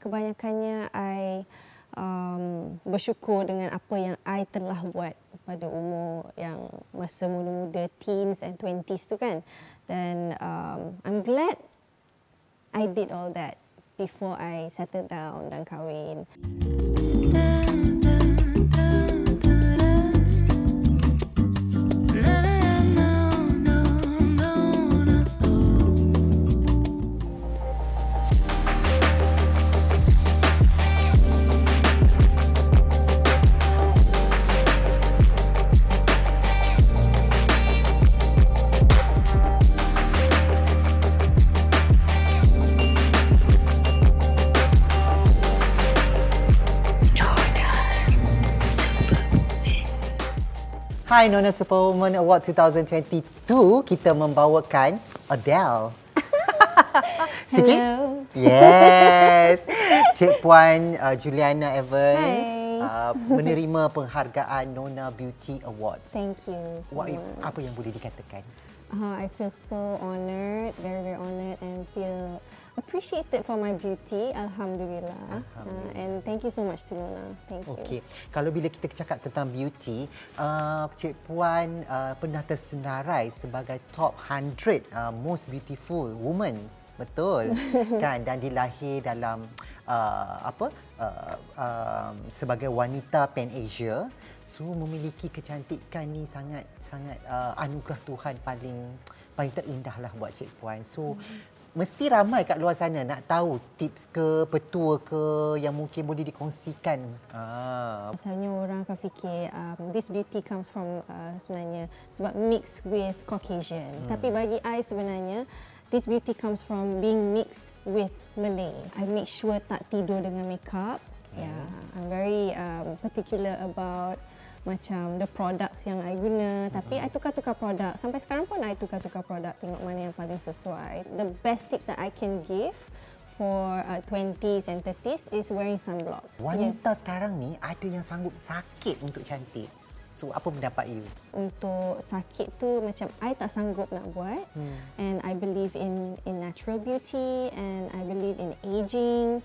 Kebanyakannya I um, bersyukur dengan apa yang I telah buat pada umur yang masa muda-muda teens and twenties tu kan. Dan um, I'm glad I did all that before I settle down dan kahwin. Hai Nona Superwoman Award 2022 kita membawakan Adele. Sikit? Hello. Yes. Cik Puan uh, Juliana Evans uh, menerima penghargaan Nona Beauty Awards. Thank you so What, much. apa yang boleh dikatakan? Uh, I feel so honored, very, very honored and feel appreciated for my beauty. Alhamdulillah. Uh, and thank you so much to Luna. Thank you. Okey, kalau bila kita cakap tentang beauty, uh, Cik Puan uh, pernah tersenarai sebagai top 100 uh, most beautiful women. Betul. kan dan dilahir dalam uh, apa? Uh, uh, sebagai wanita Pan Asia. So memiliki kecantikan ni sangat sangat uh, anugerah Tuhan paling paling terindah lah buat Cik Puan. So mesti ramai kat luar sana nak tahu tips ke petua ke yang mungkin boleh dikongsikan. Ah, Misalnya orang akan fikir um, this beauty comes from uh, sebenarnya sebab mixed with Caucasian. Hmm. Tapi bagi I sebenarnya this beauty comes from being mixed with Malay. I make sure tak tidur dengan makeup. Yeah, I'm very um, particular about macam the products yang I guna. Tapi I tukar-tukar produk. Sampai sekarang pun I tukar-tukar produk tengok mana yang paling sesuai. The best tips that I can give for uh, 20s and 30s is wearing sunblock. Wanita sekarang ni ada yang sanggup sakit untuk cantik. So apa pendapat you? untuk sakit tu macam I tak sanggup nak buat. Hmm. and I believe in in natural beauty and I believe in aging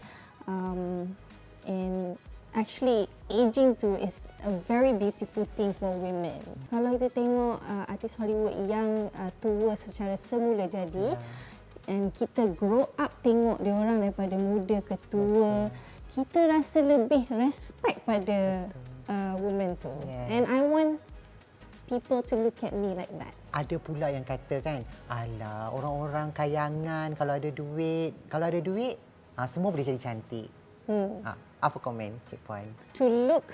um, in actually aging tu is a very beautiful thing for women kalau kita tengok uh, artis Hollywood yang uh, tua secara semula jadi Ya. and kita grow up tengok dia orang daripada muda ke tua kita rasa lebih respect pada uh, women tu Yes. and I want people to look at me like that. Ada pula yang kata kan, alah orang-orang kayangan kalau ada duit, kalau ada duit, ha, semua boleh jadi cantik. Hmm. Ha, apa komen Cik Puan? To look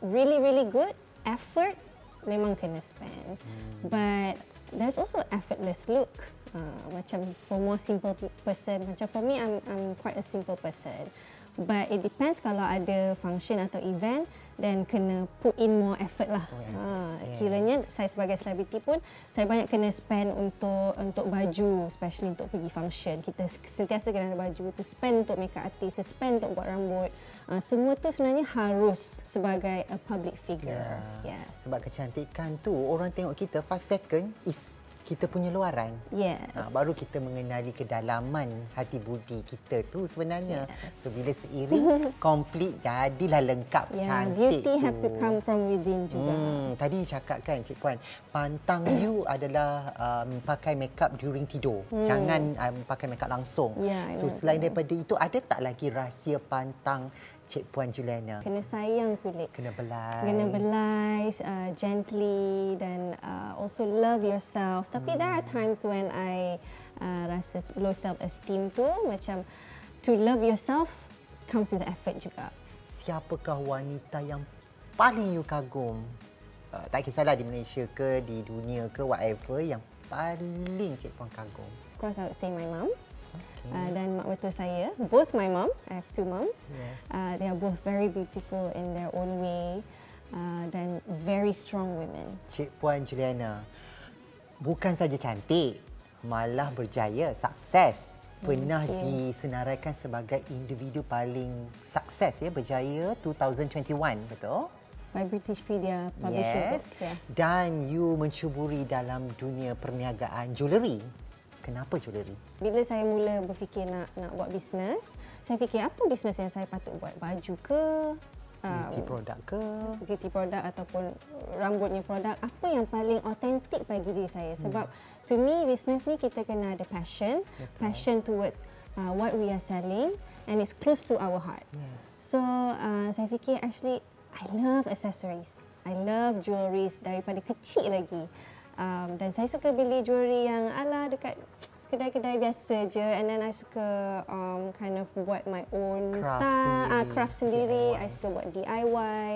really really good, effort memang kena spend. Hmm. But there's also effortless look. Uh, macam for more simple pe- person, macam for me I'm I'm quite a simple person. But it depends kalau ada function atau event then kena put in more effort lah. Oh, Ha, yes. kiranya saya sebagai selebriti pun saya banyak kena spend untuk untuk baju, especially untuk pergi function. Kita sentiasa kena ada baju, kita spend untuk makeup artist, kita spend untuk buat rambut. Uh, semua tu sebenarnya harus sebagai a public figure. Ya. Yes. Sebab kecantikan tu orang tengok kita 5 second is kita punya luaran. yes. Ha, baru kita mengenali kedalaman hati budi kita tu sebenarnya. Yes. So bila seiring komplit jadilah lengkap Yeah, cantik beauty tu. have to come from within juga. Hmm, tadi cakap kan Cik Puan, pantang you adalah um, pakai makeup during tidur. Hmm. Jangan um, pakai makeup langsung. I so know. selain daripada itu ada tak lagi rahsia pantang Cik Puan Juliana? Kena sayang kulit. Kena belai. Kena belai uh, gently dan uh, also love yourself. Tapi there are times when I uh, rasa low self esteem tu macam to love yourself comes with effort juga. Siapakah wanita yang paling you kagum? Uh, tak kisahlah di Malaysia ke, di dunia ke, whatever yang paling Cik Puan kagum. Of course I would say my mom. Okay. Uh, betul saya, both my mom, I have two moms. Yes. Uh, they are both very beautiful in their own way uh, dan very strong women. Cik Puan Juliana, bukan saja cantik, malah berjaya, sukses. Pernah you. disenaraikan sebagai individu paling sukses ya, berjaya 2021, betul? By Britishpedia publishing yes. Yeah. Dan you mencuburi dalam dunia perniagaan jewellery. Kenapa jewellery? Bila saya mula berfikir nak nak buat bisnes, saya fikir apa bisnes yang saya patut buat? Baju ke? Beauty product ke? Beauty product ataupun rambutnya produk. Apa yang paling autentik bagi diri saya? Sebab hmm. to me, bisnes ni kita kena ada passion. Betul. Passion towards uh, what we are selling and it's close to our heart. Yes. So, uh, saya fikir actually, I love accessories. I love jewelries daripada kecil lagi. Um, dan saya suka beli jewelry yang ala dekat kedai-kedai biasa je and then I suka um, kind of buat my own craft style, sendiri. Uh, craft sendiri. DIY. I suka buat DIY.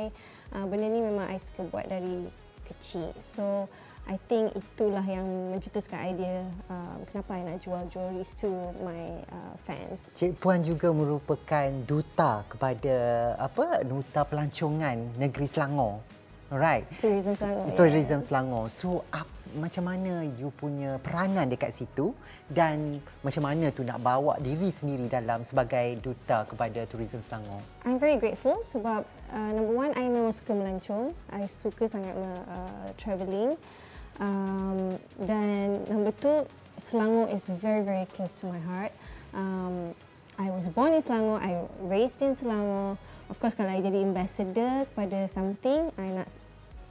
Uh, benda ni memang I suka buat dari kecil. So, I think itulah yang mencetuskan idea uh, kenapa I nak jual jewelries to my uh, fans. Cik Puan juga merupakan duta kepada apa duta pelancongan negeri Selangor. Alright. Tourism Selangor. So, tourism yeah. Selangor. So up, macam mana you punya peranan dekat situ dan macam mana tu nak bawa diri sendiri dalam sebagai duta kepada tourism Selangor? I'm very grateful sebab uh, number one I memang suka melancong. I suka sangat uh, travelling. Um, dan number two, Selangor is very very close to my heart. Um, I was born in Selangor, I raised in Selangor. Of course, kalau I jadi ambassador kepada something, I nak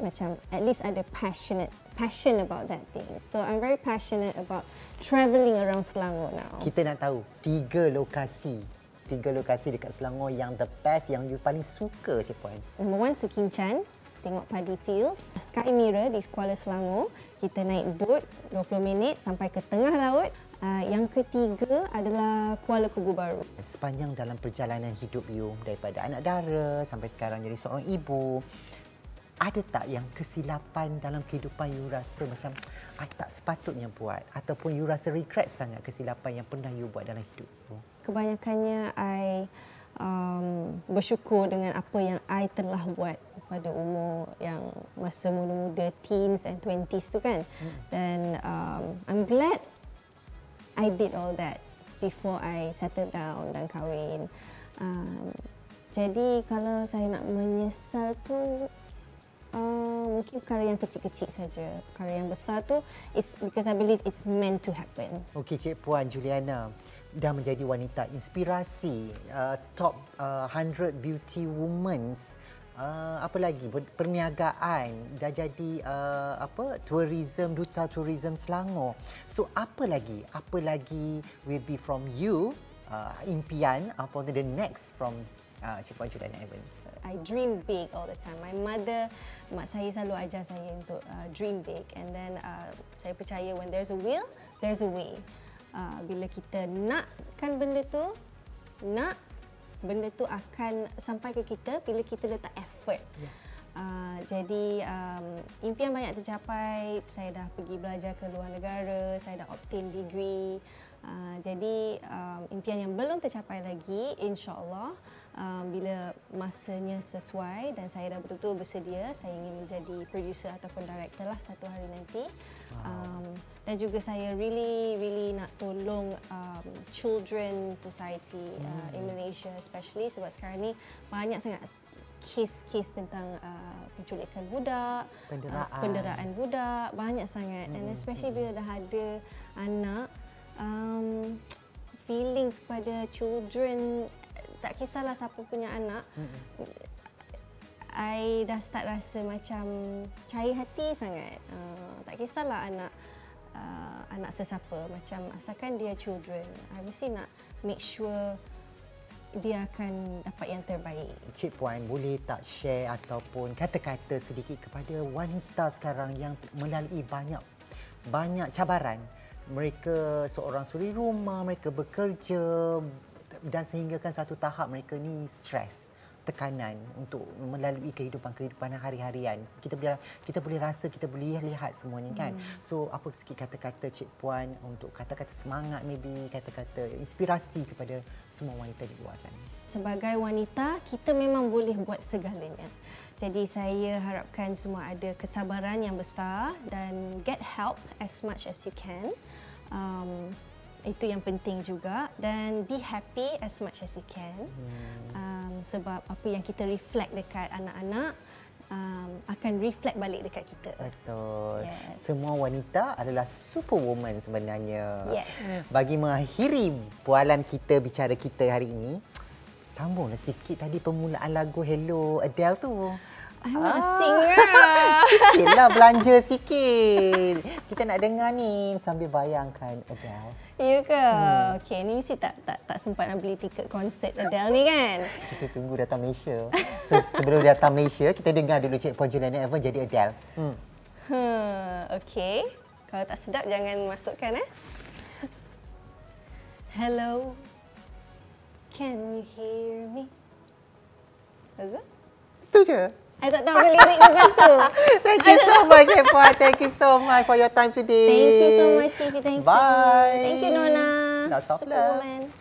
macam at least ada passionate passion about that thing. So I'm very passionate about travelling around Selangor now. Kita nak tahu tiga lokasi, tiga lokasi dekat Selangor yang the best, yang you paling suka, Cik Puan. Number one, Sekinchan tengok Paddy Field. Sky Mirror di Kuala Selangor. Kita naik boat 20 minit sampai ke tengah laut. Uh, yang ketiga adalah Kuala Kubu Baru. Sepanjang dalam perjalanan hidup you daripada anak dara sampai sekarang jadi seorang ibu, ada tak yang kesilapan dalam kehidupan you rasa macam I tak sepatutnya buat ataupun you rasa regret sangat kesilapan yang pernah you buat dalam hidup you? Kebanyakannya I um, bersyukur dengan apa yang I telah buat pada umur yang masa muda-muda teens and twenties tu kan. Hmm. Dan um, I'm glad I did all that before I settle down dan kahwin. Um, jadi kalau saya nak menyesal tu uh, mungkin perkara yang kecil-kecil saja. Perkara yang besar tu is because I believe it's meant to happen. Okey Cik Puan Juliana. Dah menjadi wanita inspirasi uh, top uh, 100 beauty women uh, apa lagi? Perniagaan. Dah jadi uh, apa? Tourism duta tourism Selangor. So apa lagi? Apa lagi will be from you uh, impian apa the next from uh, Cik Puan Juliana Evans I dream big all the time. My mother, mak saya selalu ajar saya untuk uh, dream big. And then uh, saya percaya when there's a will, there's a way. Uh, bila kita nakkan benda tu, nak benda tu akan sampai ke kita bila kita letak effort. Yeah. Uh, jadi um, impian banyak tercapai. Saya dah pergi belajar ke luar negara, saya dah obtain degree. Uh, jadi um, impian yang belum tercapai lagi, insya-Allah um, bila masanya sesuai dan saya dah betul-betul bersedia saya ingin menjadi producer ataupun director lah satu hari nanti um, dan juga saya really really nak tolong um, children society uh, hmm. uh, in Malaysia especially sebab sekarang ni banyak sangat kes-kes tentang uh, penculikan budak, penderaan. Uh, penderaan budak banyak sangat hmm. and especially bila dah ada anak um, feelings pada children tak kisahlah siapa punya anak mm-hmm. I dah start rasa macam cair hati sangat uh, tak kisahlah anak uh, anak sesiapa macam asalkan dia children I mesti nak make sure dia akan dapat yang terbaik. Cik Puan, boleh tak share ataupun kata-kata sedikit kepada wanita sekarang yang melalui banyak banyak cabaran. Mereka seorang suri rumah, mereka bekerja, dan sehinggakan satu tahap mereka ni stres tekanan untuk melalui kehidupan-kehidupan hari-harian. Kita boleh kita boleh rasa, kita boleh lihat semuanya kan. Hmm. So apa sikit kata-kata Cik Puan untuk kata-kata semangat maybe, kata-kata inspirasi kepada semua wanita di luar sana. Sebagai wanita, kita memang boleh buat segalanya. Jadi saya harapkan semua ada kesabaran yang besar dan get help as much as you can. Um, itu yang penting juga dan be happy as much as you can hmm. um, sebab apa yang kita reflect dekat anak-anak um, akan reflect balik dekat kita. Betul. Yes. Semua wanita adalah superwoman sebenarnya. Yes. Bagi mengakhiri bualan kita bicara kita hari ini, sambunglah sikit tadi permulaan lagu Hello Adele tu. I nak sing lah. Sikitlah belanja sikit. Kita nak dengar ni sambil bayangkan Adele. Ya ke? Hmm. Okey, ni mesti tak tak tak sempat nak beli tiket konsert Adele ni kan? Kita tunggu datang Malaysia. So, sebelum datang Malaysia, kita dengar dulu Cik Puan Juliana Evan jadi Adele. Hmm. Hmm, okey. Kalau tak sedap jangan masukkan eh. Hello. Can you hear me? Azza? Itu je. I tak tahu lirik lepas tu. Thank you so much, Puan. Thank you so much for your time today. Thank you so much, Kifi. Thank Bye. you. Thank you, Nona. Lots of love.